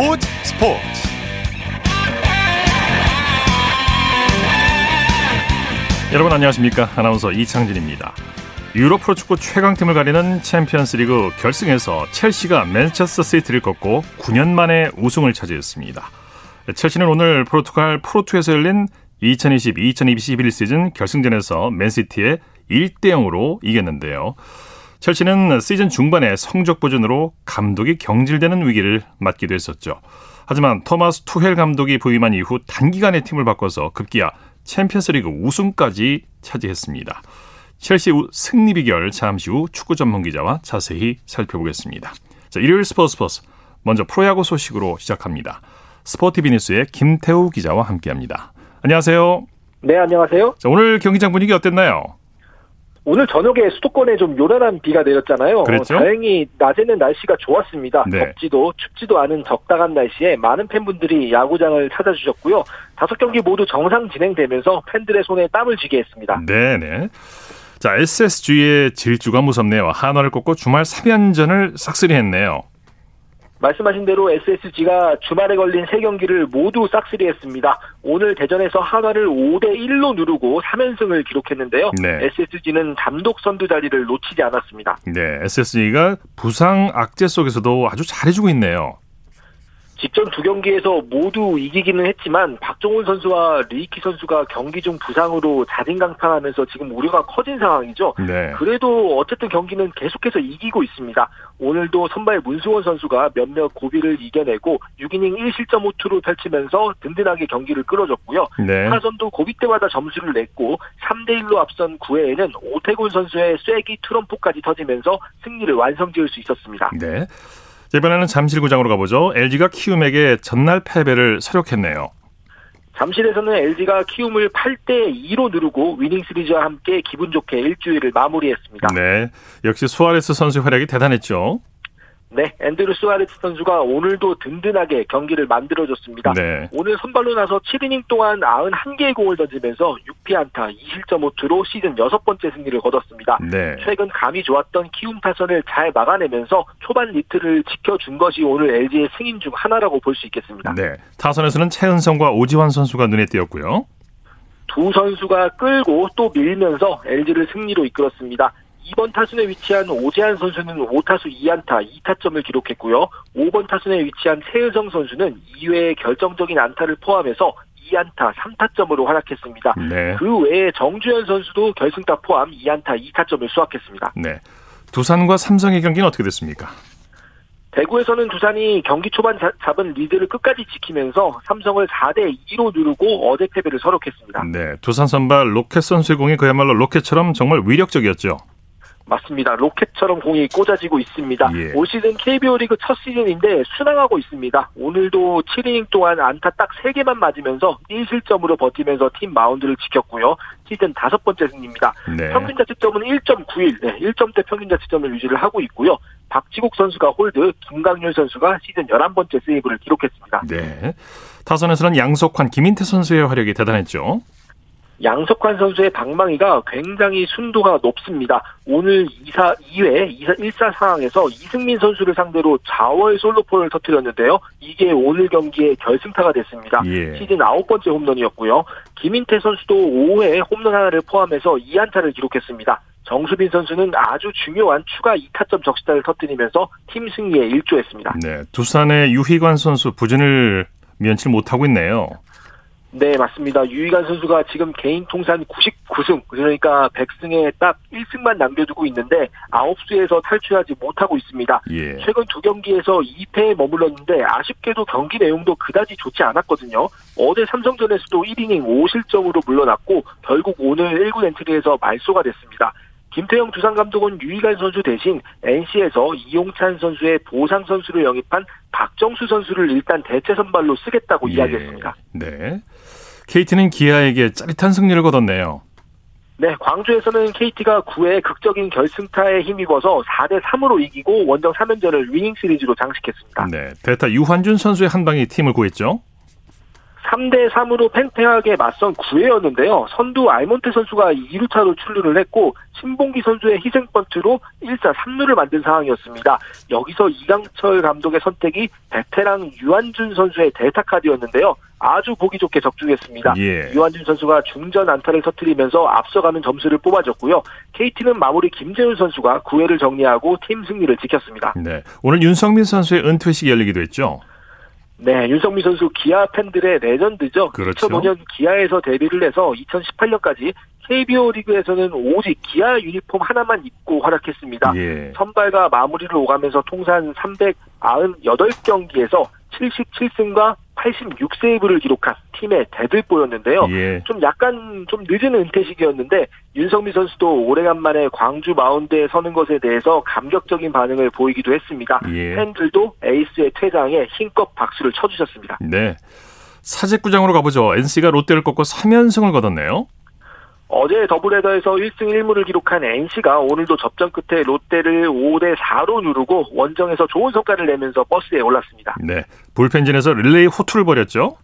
스포츠 스포츠. 여러분 안녕하십니까? 아나운서 이창진입니다. 유럽 프로축구 최강팀을 가리는 챔피언스리그 결승에서 첼시가 맨체스터 시티를 꺾고 9년 만에 우승을 차지했습니다. 첼시는 오늘 포르투갈 프로투에서 열린 2020-2021 시즌 결승전에서 맨시티에 1대 0으로 이겼는데요. 첼시는 시즌 중반에 성적 보전으로 감독이 경질되는 위기를 맞기도 했었죠. 하지만 토마스 투헬 감독이 부임한 이후 단기간에 팀을 바꿔서 급기야 챔피언스리그 우승까지 차지했습니다. 첼시 승리 비결 잠시 후 축구 전문 기자와 자세히 살펴보겠습니다. 자, 일요일 스포츠 스포츠 먼저 프로야구 소식으로 시작합니다. 스포티비 뉴스의 김태우 기자와 함께합니다. 안녕하세요. 네, 안녕하세요. 자, 오늘 경기장 분위기 어땠나요? 오늘 저녁에 수도권에 좀 요란한 비가 내렸잖아요. 그랬죠? 다행히 낮에는 날씨가 좋았습니다. 네. 덥지도 춥지도 않은 적당한 날씨에 많은 팬분들이 야구장을 찾아주셨고요. 다섯 경기 모두 정상 진행되면서 팬들의 손에 땀을 쥐게 했습니다. 네네. 자, SSG의 질주가 무섭네요. 한화를 꺾고 주말 3연전을 싹쓸이했네요. 말씀하신 대로 SSG가 주말에 걸린 세 경기를 모두 싹쓸이했습니다. 오늘 대전에서 한화를 5대 1로 누르고 3연승을 기록했는데요. 네. SSG는 단독 선두 자리를 놓치지 않았습니다. 네, SSG가 부상 악재 속에서도 아주 잘해주고 있네요. 직전 두 경기에서 모두 이기기는 했지만 박종훈 선수와 르위키 선수가 경기 중 부상으로 자진강판하면서 지금 우려가 커진 상황이죠. 네. 그래도 어쨌든 경기는 계속해서 이기고 있습니다. 오늘도 선발 문승원 선수가 몇몇 고비를 이겨내고 6이닝 1실점 호투를 펼치면서 든든하게 경기를 끌어줬고요. 네. 타선도 고비 때마다 점수를 냈고 3대 1로 앞선 9회에는 오태곤 선수의 쐐기 투런포까지 터지면서 승리를 완성지을 수 있었습니다. 네. 자, 이번에는 잠실구장으로 가보죠. LG가 키움에게 전날 패배를 설욕했네요. 잠실에서는 LG가 키움을 8대 2로 누르고 위닝 시리즈와 함께 기분 좋게 일주일을 마무리했습니다. 네. 역시 수아레스 선수의 활약이 대단했죠. 네, 앤드루 수아레스 선수가 오늘도 든든하게 경기를 만들어줬습니다. 네. 오늘 선발로 나서 7이닝 동안 91개의 공을 던지면서 6피안타 2실점 호투로 시즌 여섯 번째 승리를 거뒀습니다. 네. 최근 감이 좋았던 키움 타선을 잘 막아내면서 초반 리드를 지켜준 것이 오늘 LG의 승인 중 하나라고 볼 수 있겠습니다. 네. 타선에서는 최은성과 오지환 선수가 눈에 띄었고요. 두 선수가 끌고 또 밀면서 LG를 승리로 이끌었습니다. 2번 타순에 위치한 오재한 선수는 5타수 2안타 2타점을 기록했고요. 5번 타순에 위치한 최은성 선수는 2회의 결정적인 안타를 포함해서 2안타 3타점으로 활약했습니다. 네. 그 외에 정주현 선수도 결승타 포함 2안타 2타점을 수확했습니다. 네. 두산과 삼성의 경기는 어떻게 됐습니까? 대구에서는 두산이 경기 초반 자- 잡은 리드를 끝까지 지키면서 삼성을 4대 2로 누르고 어제 패배를 설욕했습니다. 네. 두산 선발 로켓 선수의 공이 그야말로 로켓처럼 정말 위력적이었죠. 맞습니다. 로켓처럼 공이 꽂아지고 있습니다. 예. 올 시즌 KBO 리그 첫 시즌인데 순항하고 있습니다. 오늘도 7이닝 동안 안타 딱 3개만 맞으면서 1실점으로 버티면서 팀 마운드를 지켰고요. 시즌 다섯 번째 승리입니다. 네. 평균 자책점은 1.91, 네, 1점대 평균 자책점을 유지를 하고 있고요. 박치국 선수가 홀드, 김강률 선수가 시즌 11번째 세이브를 기록했습니다. 네. 타선에서는 양석환, 김인태 선수의 활약이 대단했죠. 양석환 선수의 방망이가 굉장히 순도가 높습니다. 오늘 2사, 2회 2사, 1사 상황에서 이승민 선수를 상대로 좌월 솔로포를 터뜨렸는데요. 이게 오늘 경기의 결승타가 됐습니다. 예. 시즌 아홉 번째 홈런이었고요. 김인태 선수도 5회 홈런 하나를 포함해서 2안타를 기록했습니다. 정수빈 선수는 아주 중요한 추가 2타점 적시타를 터뜨리면서 팀 승리에 일조했습니다. 네. 두산의 유희관 선수 부진을 면치 못하고 있네요. 네, 맞습니다. 유희관 선수가 지금 개인 통산 99승, 그러니까 100승에 딱 1승만 남겨두고 있는데 9수에서 탈출하지 못하고 있습니다. 예. 최근 두 경기에서 2패에 머물렀는데 아쉽게도 경기 내용도 그다지 좋지 않았거든요. 어제 삼성전에서도 1이닝 5실점으로 물러났고 결국 오늘 1군 엔트리에서 말소가 됐습니다. 김태형 두산 감독은 유희관 선수 대신 NC에서 이용찬 선수의 보상 선수를 영입한 박정수 선수를 일단 대체 선발로 쓰겠다고 이야기했습니다. 네. KT는 기아에게 짜릿한 승리를 거뒀네요. 네, 광주에서는 KT가 9회 극적인 결승타에 힘입어서 4대 3으로 이기고 원정 3연전을 위닝 시리즈로 장식했습니다. 네. 대타 유환준 선수의 한 방이 팀을 구했죠. 3대 3으로 팽팽하게 맞선 9회였는데요. 선두 알몬테 선수가 2루타로 출루를 했고 신봉기 선수의 희생번트로 1사 3루를 만든 상황이었습니다. 여기서 이강철 감독의 선택이 베테랑 유한준 선수의 대타 카드였는데요. 아주 보기 좋게 적중했습니다. 예. 유한준 선수가 중전 안타를 터뜨리면서 앞서가는 점수를 뽑아줬고요. KT는 마무리 김재훈 선수가 9회를 정리하고 팀 승리를 지켰습니다. 네. 오늘 윤성민 선수의 은퇴식이 열리기도 했죠. 네, 윤성민 선수 기아 팬들의 레전드죠. 그렇죠. 2005년 기아에서 데뷔를 해서 2018년까지 KBO 리그에서는 오직 기아 유니폼 하나만 입고 활약했습니다. 예. 선발과 마무리를 오가면서 통산 398경기에서 77승과 86세이브를 기록한 팀의 대들보였는데요. 예. 좀 약간 좀 늦은 은퇴식이었는데 윤성민 선수도 오래간만에 광주 마운드에 서는 것에 대해서 감격적인 반응을 보이기도 했습니다. 예. 팬들도 에이스의 퇴장에 힘껏 박수를 쳐주셨습니다. 네. 사직구장으로 가보죠. NC가 롯데를 꺾고 3연승을 거뒀네요. 어제 더블헤더에서 1승 1무를 기록한 NC가 오늘도 접전 끝에 롯데를 5대 4로 누르고 원정에서 좋은 성과를 내면서 버스에 올랐습니다. 네. 불펜진에서 릴레이 호투를 벌였죠.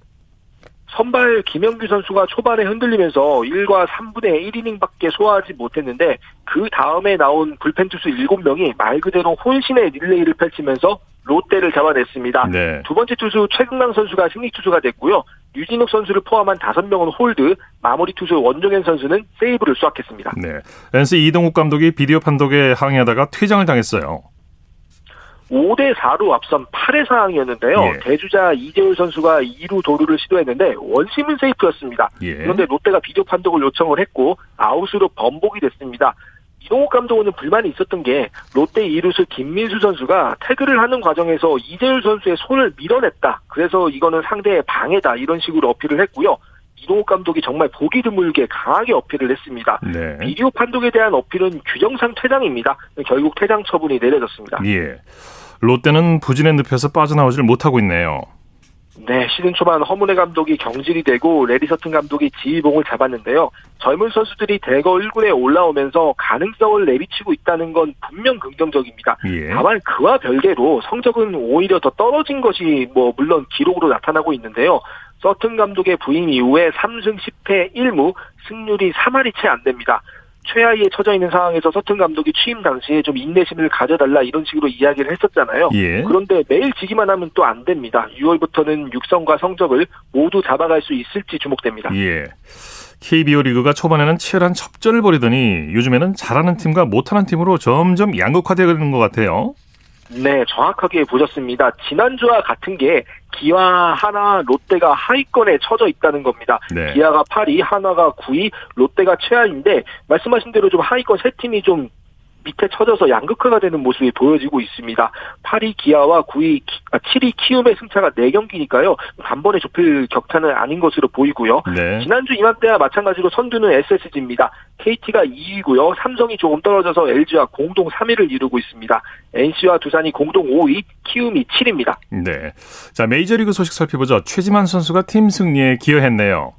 선발 김영규 선수가 초반에 흔들리면서 1과 3분의 1이닝밖에 소화하지 못했는데 그 다음에 나온 불펜 투수 7명이 말 그대로 혼신의 릴레이를 펼치면서 롯데를 잡아냈습니다. 네. 두 번째 투수 최금강 선수가 승리 투수가 됐고요. 류진욱 선수를 포함한 5명은 홀드, 마무리 투수 원종현 선수는 세이브를 수확했습니다. 네. NC 이동욱 감독이 비디오 판독에 항의하다가 퇴장을 당했어요. 5대 4로 앞선 8회 상황이었는데요. 예. 대주자 이재울 선수가 2루 도루를 시도했는데 원심은 세이프였습니다. 예. 그런데 롯데가 비디오 판독을 요청을 했고 아웃으로 번복이 됐습니다. 이동욱 감독은 불만이 있었던 게 롯데 이루수 김민수 선수가 태그를 하는 과정에서 이재율 선수의 손을 밀어냈다. 그래서 이거는 상대의 방해다. 이런 식으로 어필을 했고요. 이동욱 감독이 정말 보기 드물게 강하게 어필을 했습니다. 네. 비디오 판독에 대한 어필은 규정상 퇴장입니다. 결국 퇴장 처분이 내려졌습니다. 예. 롯데는 부진에 늪에서 빠져나오질 못하고 있네요. 네, 시즌 초반 허문회 감독이 경질이 되고 레리 서튼 감독이 지휘봉을 잡았는데요. 젊은 선수들이 대거 1군에 올라오면서 가능성을 내비치고 있다는 건 분명 긍정적입니다. 예. 다만 그와 별개로 성적은 오히려 더 떨어진 것이 뭐 물론 기록으로 나타나고 있는데요. 서튼 감독의 부임 이후에 3승 10패 1무 승률이 3할이 채 안 됩니다. 최하위에 처져 있는 상황에서 서튼 감독이 취임 당시에 좀 인내심을 가져달라 이런 식으로 이야기를 했었잖아요. 예. 그런데 매일 지기만 하면 또 안 됩니다. 6월부터는 육성과 성적을 모두 잡아갈 수 있을지 주목됩니다. 예. KBO 리그가 초반에는 치열한 접전을 벌이더니 요즘에는 잘하는 팀과 못하는 팀으로 점점 양극화되는 것 같아요. 네, 정확하게 보셨습니다. 지난주와 같은 게 기아, 하나, 롯데가 하위권에 처져 있다는 겁니다. 네. 기아가 8위, 하나가 9위, 롯데가 최하인데 말씀하신 대로 좀 하위권 세 팀이 좀 밑에 쳐져서 양극화가 되는 모습이 보여지고 있습니다. 8위 기아와 9위, 7위 아, 키움의 승차가 4경기니까요. 단번에 좁힐 격차는 아닌 것으로 보이고요. 네. 지난주 이맘때와 마찬가지로 선두는 SSG입니다. KT가 2위고요. 삼성이 조금 떨어져서 LG와 공동 3위를 이루고 있습니다. NC와 두산이 공동 5위, 키움이 7위입니다. 네. 자, 메이저리그 소식 살펴보죠. 최지만 선수가 팀 승리에 기여했네요.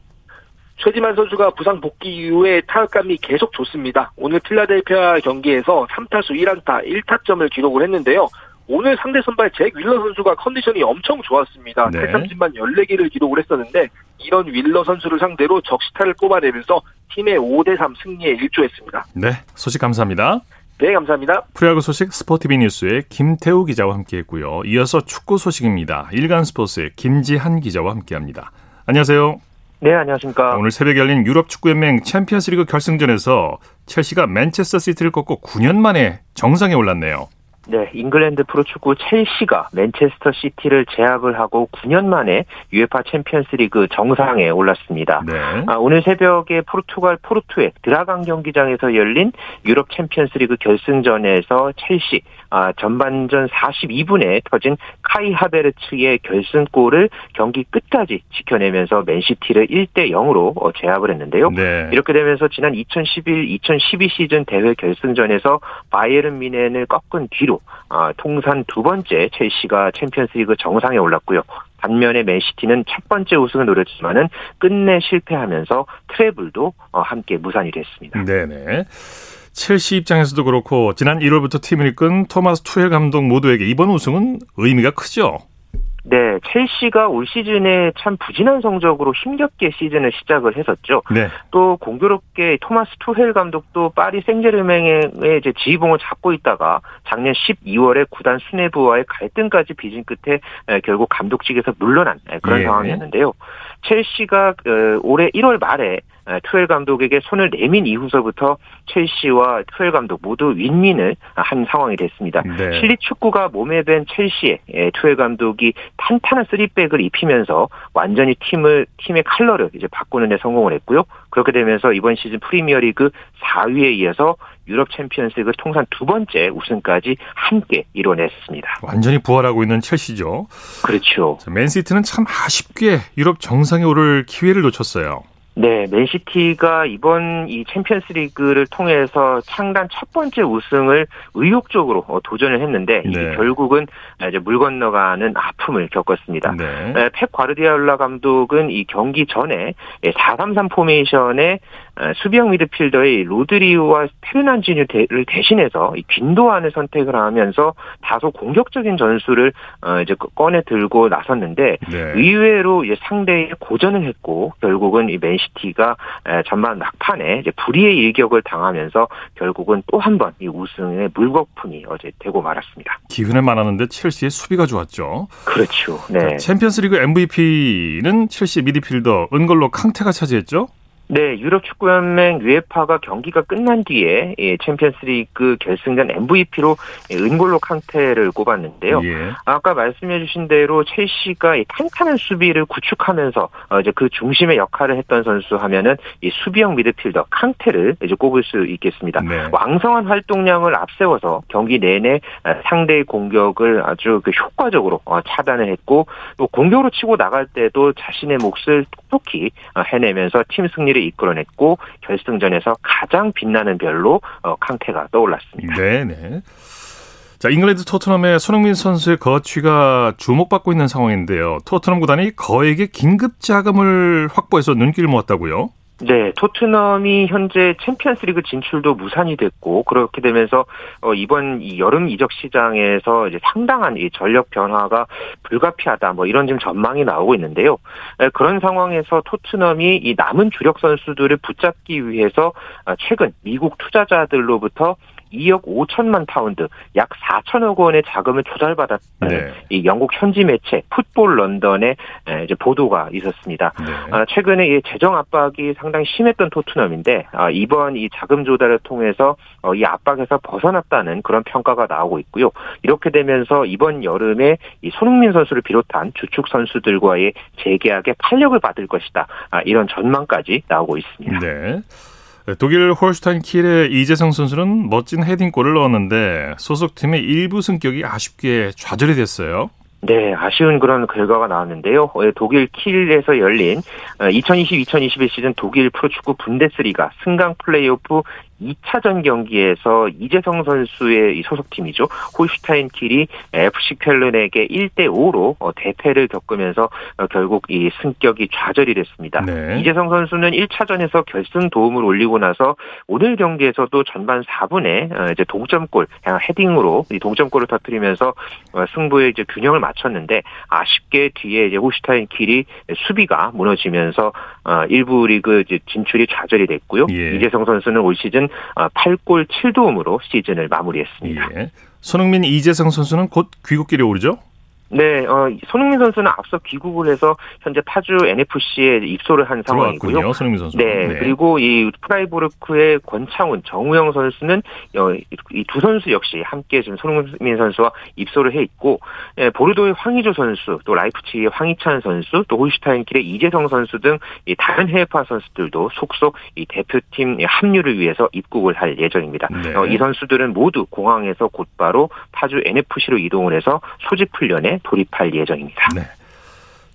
최지만 선수가 부상 복귀 이후에 타격감이 계속 좋습니다. 오늘 필라델피아 경기에서 3타수 1안타 1타점을 기록을 했는데요. 오늘 상대 선발 잭 휠러 선수가 컨디션이 엄청 좋았습니다. 네. 탈삼진만 14개를 기록을 했었는데 이런 휠러 선수를 상대로 적시타를 뽑아내면서 팀의 5대3 승리에 일조했습니다. 네, 소식 감사합니다. 네, 감사합니다. 프로야구 소식 스포티비 뉴스의 김태우 기자와 함께했고요. 이어서 축구 소식입니다. 일간 스포츠의 김지한 기자와 함께합니다. 안녕하세요. 네, 안녕하십니까. 오늘 새벽에 열린 유럽 축구연맹 챔피언스리그 결승전에서 첼시가 맨체스터 시티를 꺾고 9년 만에 정상에 올랐네요. 네, 잉글랜드 프로축구 첼시가 맨체스터 시티를 제압을 하고 9년 만에 UEFA 챔피언스리그 정상에 올랐습니다. 네. 아, 오늘 새벽에 포르투갈 포르투의 드라강 경기장에서 열린 유럽 챔피언스리그 결승전에서 첼시 아, 전반전 42분에 터진 카이 하베르츠의 결승골을 경기 끝까지 지켜내면서 맨시티를 1대 0으로 어, 제압을 했는데요. 네. 이렇게 되면서 지난 2011-2012 시즌 대회 결승전에서 바이에른 뮌헨을 꺾은 뒤로 아, 통산 두 번째 첼시가 챔피언스리그 정상에 올랐고요. 반면에 맨시티는 첫 번째 우승을 노렸지만은 끝내 실패하면서 트래블도 어, 함께 무산이 됐습니다. 네네. 첼시 입장에서도 그렇고 지난 1월부터 팀을 이끈 토마스 투헬 감독 모두에게 이번 우승은 의미가 크죠. 네, 첼시가 올 시즌에 참 부진한 성적으로 힘겹게 시즌을 시작을 했었죠. 네. 또 공교롭게 토마스 투헬 감독도 파리 생제르맹의 이제 지휘봉을 잡고 있다가 작년 12월에 구단 수뇌부와의 갈등까지 빚은 끝에 결국 감독직에서 물러난 그런 예. 상황이었는데요. 첼시가 어, 올해 1월 말에 투엘 감독에게 손을 내민 이후서부터 첼시와 투엘 감독 모두 윈윈을 한 상황이 됐습니다. 네. 실리 축구가 몸에 밴 첼시에 투엘 감독이 탄탄한 쓰리백을 입히면서 완전히 팀을 팀의 칼러를 이제 바꾸는 데 성공을 했고요. 그렇게 되면서 이번 시즌 프리미어리그 4위에 이어서 유럽 챔피언스리그 통산 두 번째 우승까지 함께 이뤄냈습니다. 완전히 부활하고 있는 첼시죠. 그렇죠. 맨시티는 참 아쉽게 유럽 정상에 오를 기회를 놓쳤어요. 네, 맨시티가 이번 이 챔피언스 리그를 통해서 창단 첫 번째 우승을 의욕적으로 어, 도전을 했는데 네. 결국은 이제 물 건너가는 아픔을 겪었습니다. 네. 펩 과르디올라 감독은 이 경기 전에 4-3-3 포메이션에 수비형 미드필더의 로드리와 페르난지뉴를 대신해서 귄도안을 선택을 하면서 다소 공격적인 전술을 어, 이제 꺼내 들고 나섰는데 네. 의외로 상대의 고전을 했고 결국은 이 맨시티 시티가 전반 막판에 이제 불의의 일격을 당하면서 결국은 또 한 번 이 우승의 물거품이 어제 되고 말았습니다. 기회는 많았는데 첼시의 수비가 좋았죠. 그렇죠. 네. 챔피언스리그 MVP는 첼시 미드필더 은골로 캉테가 차지했죠. 네, 유럽 축구 연맹 유에파가 경기가 끝난 뒤에 예, 챔피언스리그 결승전 MVP로 은골로 캉테를 꼽았는데요. 예. 아까 말씀해주신 대로 첼시가 이 탄탄한 수비를 구축하면서 어, 이제 그 중심의 역할을 했던 선수 하면은 이 수비형 미드필더 캉테를 이제 꼽을 수 있겠습니다. 네. 왕성한 활동량을 앞세워서 경기 내내 어, 상대의 공격을 아주 그 효과적으로 어, 차단을 했고 또 공격으로 치고 나갈 때도 자신의 몫을 톡톡히 해내면서 팀 승리를 승리를 이끌어냈고 결승전에서 가장 빛나는 별로 어, 캉테가 떠올랐습니다. 네네. 자, 잉글랜드 토트넘의 손흥민 선수의 거취가 주목받고 있는 상황인데요. 토트넘 구단이 거액의 긴급 자금을 확보해서 눈길을 모았다고요? 네, 토트넘이 현재 챔피언스리그 진출도 무산이 됐고 그렇게 되면서 어, 이번 이 여름 이적 시장에서 이제 상당한 이 전력 변화가 불가피하다 뭐 이런 지금 전망이 나오고 있는데요. 그런 상황에서 토트넘이 이 남은 주력 선수들을 붙잡기 위해서 어, 최근 미국 투자자들로부터 2억 5천만 파운드, 약 4천억 원의 자금을 조달받았다는 네. 이 영국 현지 매체 풋볼 런던의 이제 보도가 있었습니다. 네. 아, 최근에 이 재정 압박이 상당히 심했던 토트넘인데 아, 이번 이 자금 조달을 통해서 어, 이 압박에서 벗어났다는 그런 평가가 나오고 있고요. 이렇게 되면서 이번 여름에 이 손흥민 선수를 비롯한 주축 선수들과의 재계약에 탄력을 받을 것이다. 아, 이런 전망까지 나오고 있습니다. 네. 네, 독일 홀슈타인 킬의 이재성 선수는 멋진 헤딩골을 넣었는데 소속팀의 일부 승격이 아쉽게 좌절이 됐어요. 네, 아쉬운 그런 결과가 나왔는데요. 예, 독일 킬에서 열린 2020-2021 어, 시즌 독일 프로축구 분데스리가 승강 플레이오프 2차전 경기에서 이재성 선수의 소속팀이죠. 홀슈타인 킬이 FC 켈른에게 1대 5로 어, 대패를 겪으면서 어, 결국 이 승격이 좌절이 됐습니다. 네. 이재성 선수는 1차전에서 결승 도움을 올리고 나서 오늘 경기에서도 전반 4분에 어, 이제 동점골 헤딩으로 이 동점골을 터뜨리면서 승부의 이제 균형을 맞췄는데 아쉽게 뒤에 이제 홀슈타인 킬이 수비가 무너지면서 1부 리그 진출이 좌절이 됐고요. 예. 이재성 선수는 올 시즌 8골 어, 7도움으로 시즌을 마무리했습니다. 예. 손흥민, 이재성 선수는 곧 귀국길에 오르죠? 네, 어, 손흥민 선수는 앞서 귀국을 해서 현재 파주 NFC에 입소를 한 상황이고요. 손흥민 선수. 네, 네, 그리고 이 프라이보르크의 권창훈, 정우영 선수는 어, 이 두 선수 역시 함께 지금 손흥민 선수와 입소를 해 있고 예, 보르도의 황의조 선수, 또 라이프치히의 황희찬 선수, 또 홀슈타인킬의 이재성 선수 등 다른 해외파 선수들도 속속 이 대표팀 합류를 위해서 입국을 할 예정입니다. 네. 어, 이 선수들은 모두 공항에서 곧바로 파주 NFC로 이동을 해서 소집 훈련에 돌입할 예정입니다. 네.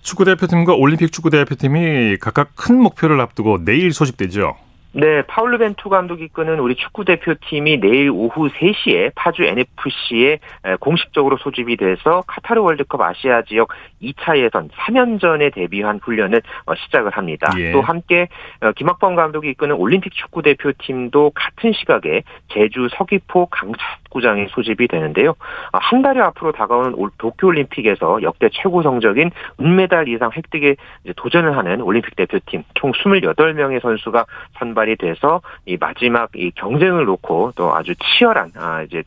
축구 대표팀과 올림픽 축구 대표팀이 각각 큰 목표를 앞두고 내일 소집되죠. 네, 파울루 벤투 감독이 이끄는 우리 축구 대표팀이 내일 오후 3시에 파주 NFC에 공식적으로 소집이 돼서 카타르 월드컵 아시아 지역 2차 예선 3연전에 대비한 훈련을 어, 시작을 합니다. 예. 또 함께 어, 김학범 감독이 이끄는 올림픽 축구 대표팀도 같은 시각에 제주 서귀포 강차 축구장이 소집이 되는데요. 아, 한 달여 앞으로 다가오는 도쿄올림픽에서 역대 최고 성적인 은메달 이상 획득에 도전을 하는 올림픽 대표팀 총 28명의 선수가 선발이 돼서 이 마지막 이 경쟁을 놓고 또 아주 치열한 아 이제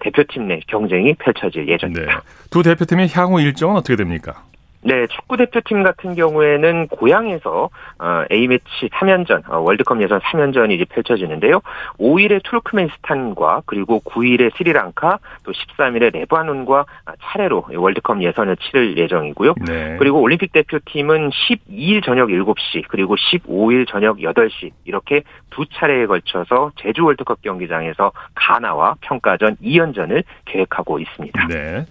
대표팀 내 경쟁이 펼쳐질 예정입니다. 네. 두 대표팀의 향후 일정은 어떻게 됩니까? 네, 축구 대표팀 같은 경우에는 고향에서 어, A매치 3연전, 어, 월드컵 예선 3연전이 이제 펼쳐지는데요. 5일에 투르크멘스탄과 그리고 9일에 스리랑카, 또 13일에 레바논과 차례로 월드컵 예선을 치를 예정이고요. 네. 그리고 올림픽 대표팀은 12일 저녁 7시, 그리고 15일 저녁 8시 이렇게 두 차례에 걸쳐서 제주 월드컵 경기장에서 가나와 평가전 2연전을 계획하고 있습니다. 네.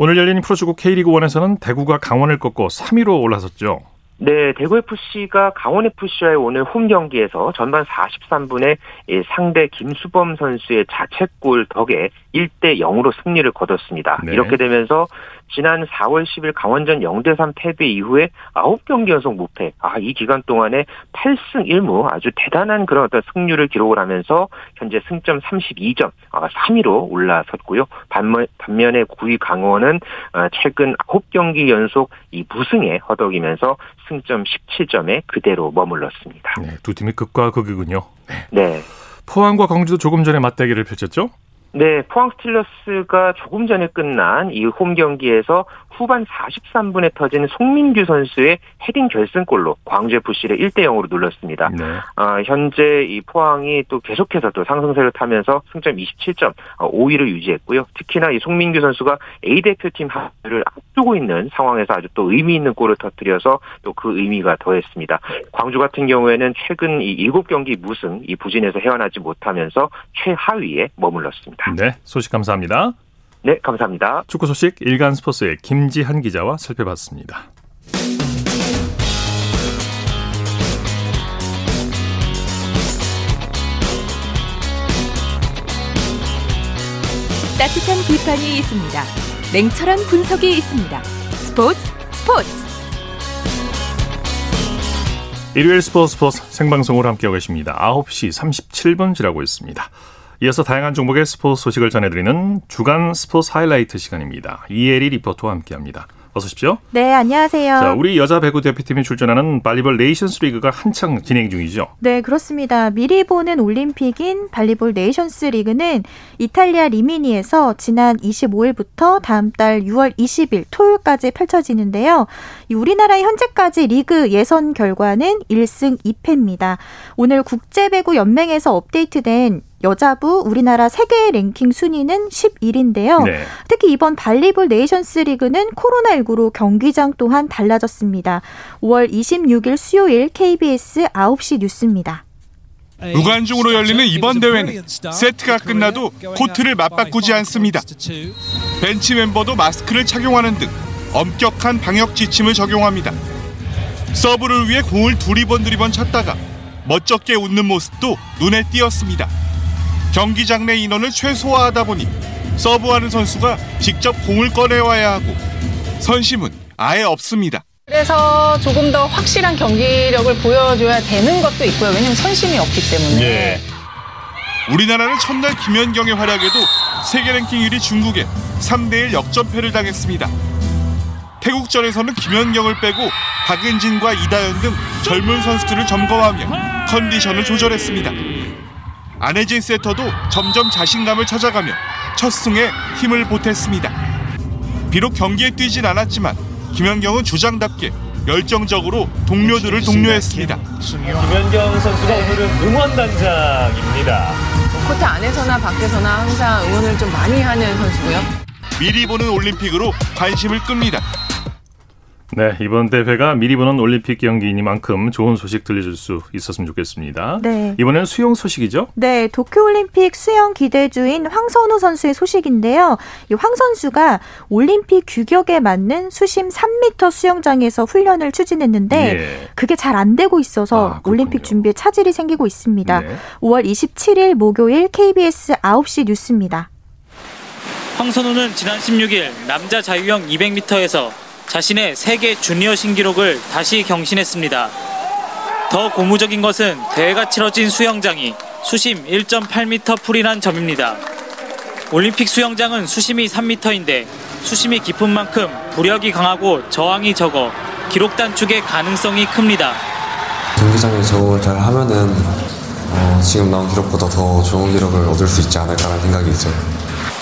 오늘 열린 프로축구 K리그1에서는 대구가 강원을 꺾고 3위로 올라섰죠. 네, 대구FC가 강원FC와의 오늘 홈 경기에서 전반 43분에 상대 김수범 선수의 자책골 덕에 1대 0으로 승리를 거뒀습니다. 네. 이렇게 되면서 지난 4월 10일 강원전 0대3 패배 이후에 9경기 연속 무패. 아, 이 기간 동안에 8승 1무 아주 대단한 그런 어떤 승률을 기록을 하면서 현재 승점 32점, 3위로 아, 올라섰고요. 반면, 반면에 9위 강원은 아, 최근 9경기 연속 이 무승에 허덕이면서 승점 17점에 그대로 머물렀습니다. 네, 두 팀이 극과 극이군요. 네. 네. 포항과 광주도 조금 전에 맞대결을 펼쳤죠? 네, 포항 스틸러스가 조금 전에 끝난 이 홈 경기에서 후반 43분에 터진 송민규 선수의 헤딩 결승골로 광주 FC를 1대 0으로 눌렀습니다. 네. 어, 현재 이 포항이 또 계속해서 또 상승세를 타면서 승점 27점 5위를 어, 유지했고요. 특히나 이 송민규 선수가 A 대표팀 합류를 앞두고 있는 상황에서 아주 또 의미 있는 골을 터뜨려서 또 그 의미가 더했습니다. 광주 같은 경우에는 최근 이 7경기 무승 이 부진에서 헤어나지 못하면서 최하위에 머물렀습니다. 네, 소식 감사합니다. 네, 감사합니다. 축구 소식 일간 스포츠의 김지한 기자와 살펴봤습니다. 따뜻한 비판이 있습니다. 냉철한 분석이 있습니다. 스포츠 스포츠. 일요일 스포츠 스포츠 생방송으로 함께하고 계십니다. 9시 37분 지나고 있습니다. 이어서 다양한 종목의 스포츠 소식을 전해드리는 주간 스포츠 하이라이트 시간입니다. 이혜리 리포터와 함께합니다. 어서 오십시오. 네, 안녕하세요. 자, 우리 여자 배구 대표팀이 출전하는 발리볼 네이션스 리그가 한창 진행 중이죠. 네, 그렇습니다. 미리 보는 올림픽인 발리볼 네이션스 리그는 이탈리아 리미니에서 지난 25일부터 다음 달 6월 20일 토요일까지 펼쳐지는데요. 우리나라 현재까지 리그 예선 결과는 1승 2패입니다. 오늘 국제배구 연맹에서 업데이트된 여자부 우리나라 세계 랭킹 순위는 11위인데요. 네. 특히 이번 발리볼 네이션스 리그는 코로나19로 경기장 또한 달라졌습니다. 5월 26일 수요일 KBS 9시 뉴스입니다. 무관중으로 열리는 이번 대회는 세트가 끝나도 코트를 맞바꾸지 않습니다. 벤치 멤버도 마스크를 착용하는 등 엄격한 방역 지침을 적용합니다. 서브를 위해 공을 두리번 두리번 쳤다가 멋쩍게 웃는 모습도 눈에 띄었습니다. 경기장 내 인원을 최소화하다 보니 서브하는 선수가 직접 공을 꺼내와야 하고 선심은 아예 없습니다. 그래서 조금 더 확실한 경기력을 보여줘야 되는 것도 있고요. 왜냐하면 선심이 없기 때문에. 네. 우리나라는 첫날 김연경의 활약에도 세계 랭킹 1위 중국에 3대1 역전패를 당했습니다. 태국전에서는 김연경을 빼고 박은진과 이다연 등 젊은 선수들을 점검하며 컨디션을 조절했습니다. 안혜진 세터도 점점 자신감을 찾아가며 첫 승에 힘을 보탰습니다. 비록 경기에 뛰진 않았지만 김연경은 주장답게 열정적으로 동료들을 독려했습니다. 김연경 선수가 오늘은 응원단장입니다. 코트 안에서나 밖에서나 항상 응원을 좀 많이 하는 선수고요. 미리 보는 올림픽으로 관심을 끕니다. 네, 이번 대회가 미리 보는 올림픽 경기이니만큼 좋은 소식 들려줄 수 있었으면 좋겠습니다. 네. 이번엔 수영 소식이죠? 네, 도쿄올림픽 수영 기대주인 황선우 선수의 소식인데요. 이 황 선수가 올림픽 규격에 맞는 수심 3m 수영장에서 훈련을 추진했는데 예. 그게 잘 안 되고 있어서 아, 올림픽 준비에 차질이 생기고 있습니다. 네. 5월 27일 목요일 KBS 9시 뉴스입니다. 황선우는 지난 16일 남자 자유형 200m에서 자신의 세계 주니어 신기록을 다시 경신했습니다. 더 고무적인 것은 대회가 치러진 수영장이 수심 1.8m 풀이란 점입니다. 올림픽 수영장은 수심이 3m인데 수심이 깊은 만큼 부력이 강하고 저항이 적어 기록 단축의 가능성이 큽니다. 경기장에 적응을 잘 하면은 어, 지금 나온 기록보다 더 좋은 기록을 얻을 수 있지 않을까라는 생각이 있어요.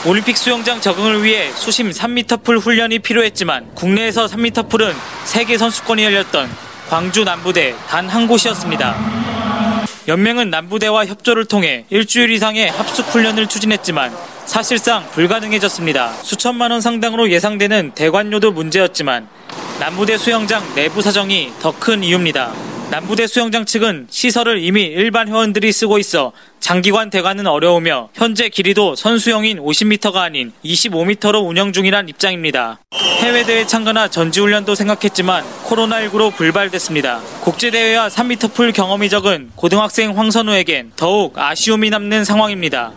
올림픽 수영장 적응을 위해 수심 3m 풀 훈련이 필요했지만 국내에서 3m 풀은 세계 선수권이 열렸던 광주 남부대 단 한 곳이었습니다. 연맹은 남부대와 협조를 통해 일주일 이상의 합숙 훈련을 추진했지만 사실상 불가능해졌습니다. 수천만 원 상당으로 예상되는 대관료도 문제였지만 남부대 수영장 내부 사정이 더 큰 이유입니다. 남부대 수영장 측은 시설을 이미 일반 회원들이 쓰고 있어 장기간 대관은 어려우며 현재 길이도 선수용인 50m가 아닌 25m로 운영 중이란 입장입니다. 해외대회 참가나 전지훈련도 생각했지만 코로나19로 불발됐습니다. 국제대회와 3m 풀 경험이 적은 고등학생 황선우에겐 더욱 아쉬움이 남는 상황입니다.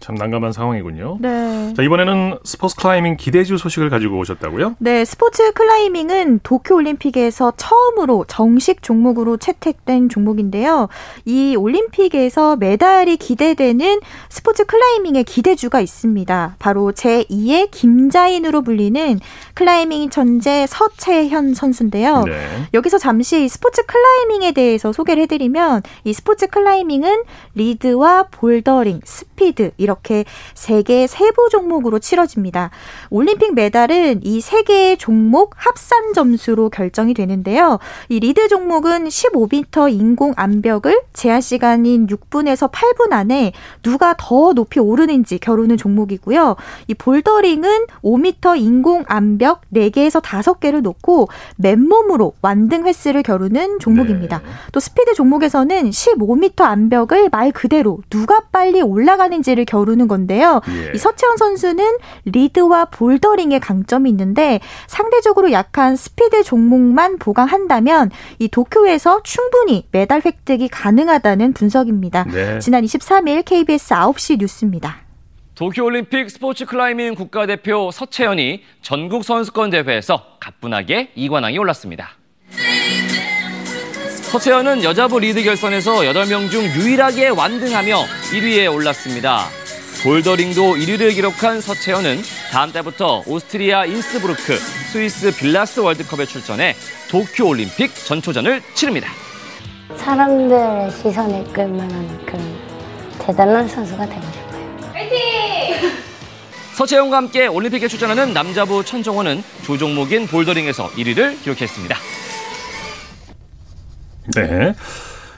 참 난감한 상황이군요. 네. 자, 이번에는 스포츠 클라이밍 기대주 소식을 가지고 오셨다고요? 네, 스포츠 클라이밍은 도쿄 올림픽에서 처음으로 정식 종목으로 채택된 종목인데요. 이 올림픽에서 메달이 기대되는 스포츠 클라이밍의 기대주가 있습니다. 바로 제2의 김자인으로 불리는 클라이밍 천재 서채현 선수인데요. 네. 여기서 잠시 스포츠 클라이밍에 대해서 소개를 해드리면 이 스포츠 클라이밍은 리드와 볼더링, 스피드 이런 이렇게 세개 세부 종목으로 치러집니다. 올림픽 메달은 이 세 개의 종목 합산 점수로 결정이 되는데요. 이 리드 종목은 15m 인공 암벽을 제한 시간인 6분에서 8분 안에 누가 더 높이 오르는지 겨루는 종목이고요. 이 볼더링은 5m 인공 암벽 4개에서 5개를 놓고 맨몸으로 완등 횟수를 겨루는 종목입니다. 네. 또 스피드 종목에서는 15m 암벽을 말 그대로 누가 빨리 올라가는지를 겨루 겨루는 건데요. 예. 이 서채현 선수는 리드와 볼더링에 강점이 있는데 상대적으로 약한 스피드 종목만 보강한다면 이 도쿄에서 충분히 메달 획득이 가능하다는 분석입니다. 네. 지난 23일 KBS 9시 뉴스입니다. 도쿄올림픽 스포츠 클라이밍 국가대표 서채현이 전국 선수권 대회에서 가뿐하게 2관왕에 올랐습니다. 서채현은 여자부 리드 결선에서 8명 중 유일하게 완등하며 1위에 올랐습니다. 볼더링도 1위를 기록한 서채현은 다음 달부터 오스트리아 인스부르크, 스위스 빌라르 월드컵에 출전해 도쿄 올림픽 전초전을 치릅니다. 사람들의 시선을 끌만한 그런 대단한 선수가 되고 싶어요. 화이팅! 서채현과 함께 올림픽에 출전하는 남자부 천종원은 주종목인 볼더링에서 1위를 기록했습니다. 네.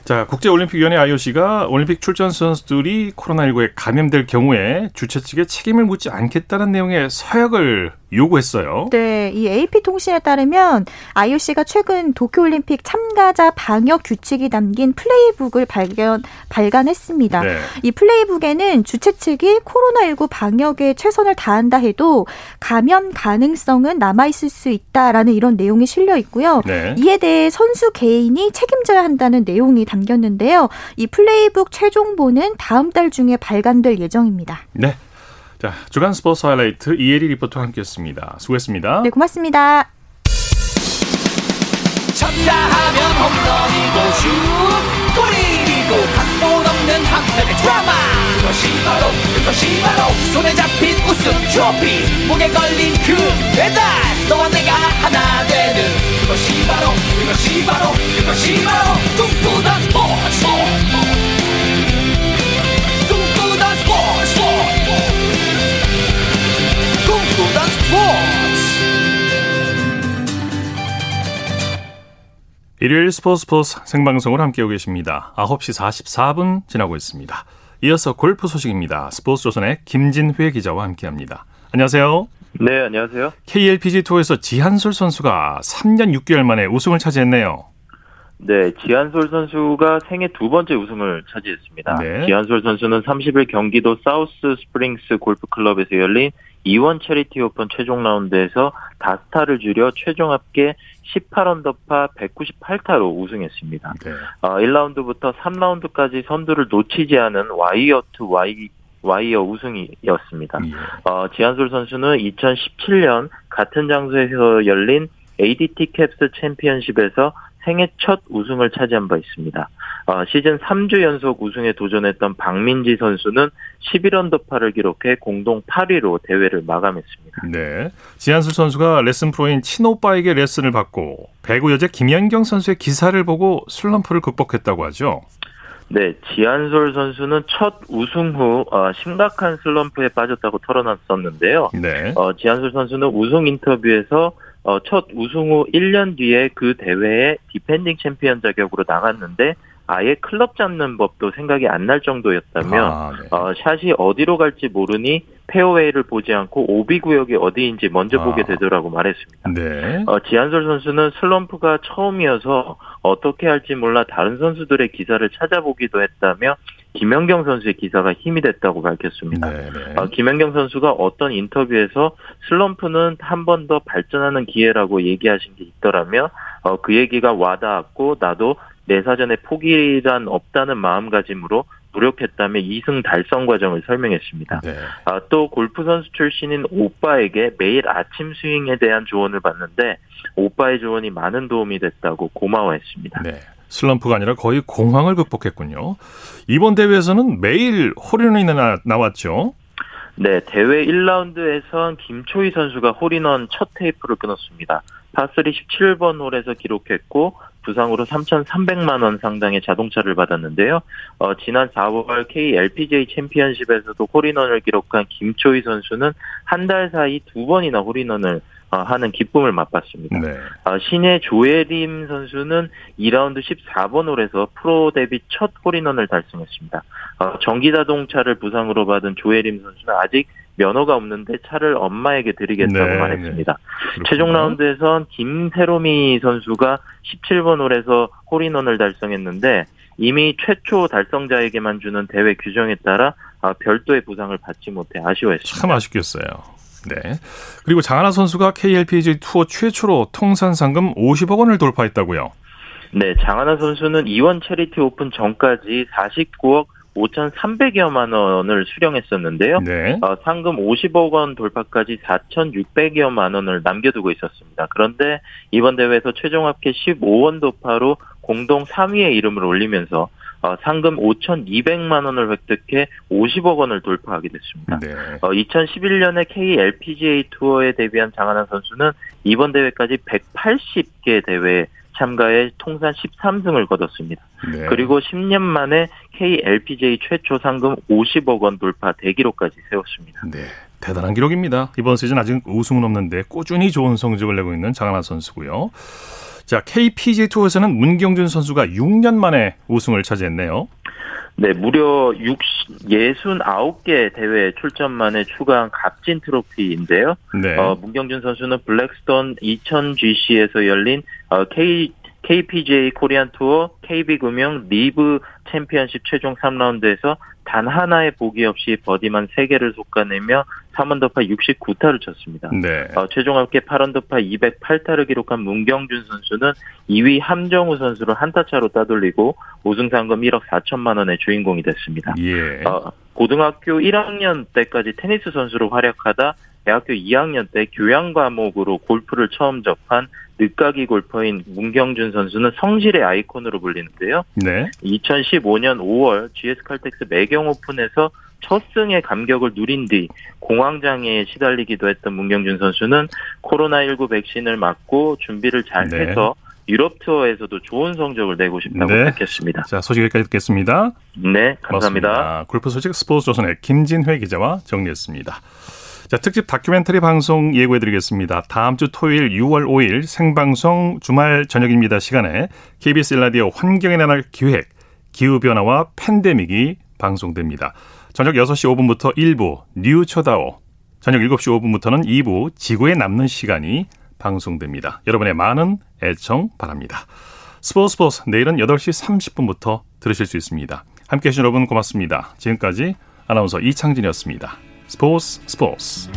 자, 국제올림픽위원회 IOC가 올림픽 출전 선수들이 코로나19에 감염될 경우에 주최 측에 책임을 묻지 않겠다는 내용의 서약을 요구했어요. 네, 이 AP통신에 따르면 IOC가 최근 도쿄올림픽 참가자 방역 규칙이 담긴 플레이북을 발견 발간했습니다. 네. 이 플레이북에는 주최 측이 코로나19 방역에 최선을 다한다 해도 감염 가능성은 남아 있을 수 있다라는 이런 내용이 실려 있고요. 네. 이에 대해 선수 개인이 책임져야 한다는 내용이 담겼는데요. 이 플레이북 최종본은 다음 달 중에 발간될 예정입니다. 네. 자, 주간 스포츠 하이라이트 이혜리 리포터와 함께했습니다. 수고했습니다. 네, 고맙습니다. 쳤다 하면 홈런이고 슛 골이고 각본 없는 한편의 드라마 그것이 바로 그것이 바로 손에 잡힌 우승 트로피 목에 걸린 그 배달 너와 내가 하나 되는 그것이 바로 그것이 바로 그것이 바로 꿈꾸던 스포츠 일요일 스포츠 스포츠 생방송을 함께하고 계십니다. 9시 44분 지나고 있습니다. 이어서 골프 소식입니다. 스포츠 조선의 김진회 기자와 함께합니다. 안녕하세요. 네, 안녕하세요. KLPGA 투어에서 지한솔 선수가 3년 6개월 만에 우승을 차지했네요. 네, 지한솔 선수가 생애 두 번째 우승을 차지했습니다. 네. 지한솔 선수는 30일 경기도 사우스 스프링스 골프 클럽에서 열린 E1 채리티 오픈 최종 라운드에서 다섯 타를 줄여 최종 합계 18언더파 198타로 우승했습니다. 네. 어, 1라운드부터 3라운드까지 선두를 놓치지 않은 와이어 투 와이 와이어 우승이었습니다. 예. 어, 지한솔 선수는 2017년 같은 장소에서 열린 ADT 캡스 챔피언십에서 생애 첫 우승을 차지한 바 있습니다. 어, 시즌 3주 연속 우승에 도전했던 박민지 선수는 11언더파를 기록해 공동 8위로 대회를 마감했습니다. 네. 지한수 선수가 레슨 프로인 친오빠에게 레슨을 받고 배구 여자 김연경 선수의 기사를 보고 슬럼프를 극복했다고 하죠. 네, 지한솔 선수는 첫 우승 후 어, 심각한 슬럼프에 빠졌다고 털어놨었는데요. 네. 어, 지한솔 선수는 우승 인터뷰에서 어, 첫 우승 후 1년 뒤에 그 대회에 디펜딩 챔피언 자격으로 나갔는데 아예 클럽 잡는 법도 생각이 안 날 정도였다며 아, 네. 어, 샷이 어디로 갈지 모르니 페어웨이를 보지 않고 오비 구역이 어디인지 먼저 아. 보게 되더라고 말했습니다. 네. 어, 지한솔 선수는 슬럼프가 처음이어서 어떻게 할지 몰라 다른 선수들의 기사를 찾아보기도 했다며 김연경 선수의 기사가 힘이 됐다고 밝혔습니다. 어, 김연경 선수가 어떤 인터뷰에서 슬럼프는 한 번 더 발전하는 기회라고 얘기하신 게 있더라며 어, 그 얘기가 와닿았고 나도 내 사전에 포기란 없다는 마음가짐으로 노력했다며 2승 달성 과정을 설명했습니다. 네. 아, 또 골프 선수 출신인 오빠에게 매일 아침 스윙에 대한 조언을 받는데 오빠의 조언이 많은 도움이 됐다고 고마워했습니다. 네. 슬럼프가 아니라 거의 공황을 극복했군요. 이번 대회에서는 매일 홀인원이 나, 나왔죠. 네, 대회 1라운드에선 김초희 선수가 홀인원 첫 테이프를 끊었습니다. 파3 17번 홀에서 기록했고 부상으로 3,300만 원 상당의 자동차를 받았는데요. 어, 지난 4월 KLPGA 챔피언십에서도 홀인원을 기록한 김초희 선수는 한 달 사이 두 번이나 홀인원을 어, 하는 기쁨을 맛봤습니다. 네. 어, 신의 조혜림 선수는 2라운드 14번 홀에서 프로 데뷔 첫 홀인원을 달성했습니다. 어, 전기자동차를 부상으로 받은 조혜림 선수는 아직 면허가 없는데 차를 엄마에게 드리겠다고 네, 말했습니다. 네. 최종 라운드에선 김세로미 선수가 17번 홀에서 홀인원을 달성했는데 이미 최초 달성자에게만 주는 대회 규정에 따라 아, 별도의 보상을 받지 못해 아쉬워했습니다. 참 아쉽겠어요. 네. 그리고 장하나 선수가 KLPGA 투어 최초로 통산 상금 50억 원을 돌파했다고요. 네, 장하나 선수는 E1 채리티 오픈 전까지 49억 5,300여만 원을 수령했었는데요. 네. 어, 상금 50억 원 돌파까지 4,600여만 원을 남겨두고 있었습니다. 그런데 이번 대회에서 최종 합계 15언더파로 공동 3위에 이름을 올리면서 어, 상금 5,200만 원을 획득해 50억 원을 돌파하게 됐습니다. 네. 어, 2011년에 KLPGA 투어에 데뷔한 장하나 선수는 이번 대회까지 180개 대회에 참가해 통산 13승을 거뒀습니다. 네. 그리고 10년 만에 KLPJ 최초 상금 50억 원 돌파 대기록까지 세웠습니다. 네. 대단한 기록입니다. 이번 시즌 아직 우승은 없는데 꾸준히 좋은 성적을 내고 있는 장하나 선수고요. 자, KPJ 투어에서는 문경준 선수가 6년 만에 우승을 차지했네요. 네, 무려 60, 69개 대회 출전 만에 추가한 값진 트로피인데요. 네. 어, 문경준 선수는 블랙스톤 2000GC에서 열린 어, K KPGA 코리안 투어, KB금융, 리브 챔피언십 최종 3라운드에서 단 하나의 보기 없이 버디만 3개를 솎아내며 3언더파 69타를 쳤습니다. 네. 어, 최종 합계 8언더파 208타를 기록한 문경준 선수는 2위 함정우 선수를 한타 차로 따돌리고 우승 상금 1억 4천만 원의 주인공이 됐습니다. 예. 어, 고등학교 1학년 때까지 테니스 선수로 활약하다 대학교 2학년 때 교양 과목으로 골프를 처음 접한 늦가기 골퍼인 문경준 선수는 성실의 아이콘으로 불리는데요. 네. 2015년 5월 GS 칼텍스 매경 오픈에서 첫 승의 감격을 누린 뒤 공황장애에 시달리기도 했던 문경준 선수는 코로나19 백신을 맞고 준비를 잘 네. 해서 유럽 투어에서도 좋은 성적을 내고 싶다고 네. 밝혔습니다. 자, 소식 여기까지 듣겠습니다. 네, 감사합니다. 고맙습니다. 골프 소식 스포츠 조선의 김진회 기자와 정리했습니다. 자, 특집 다큐멘터리 방송 예고해 드리겠습니다. 다음 주 토요일 6월 5일 생방송 주말 저녁입니다. 시간에 KBS 1라디오 환경의 날 기획 기후 변화와 팬데믹이 방송됩니다. 저녁 6시 5분부터 1부 뉴 쳐다오 저녁 7시 5분부터는 2부 지구에 남는 시간이 방송됩니다. 여러분의 많은 애청 바랍니다. 스포츠 스포츠 내일은 8시 30분부터 들으실 수 있습니다. 함께해 주신 여러분 고맙습니다. 지금까지 아나운서 이창진이었습니다. 스포츠 스포츠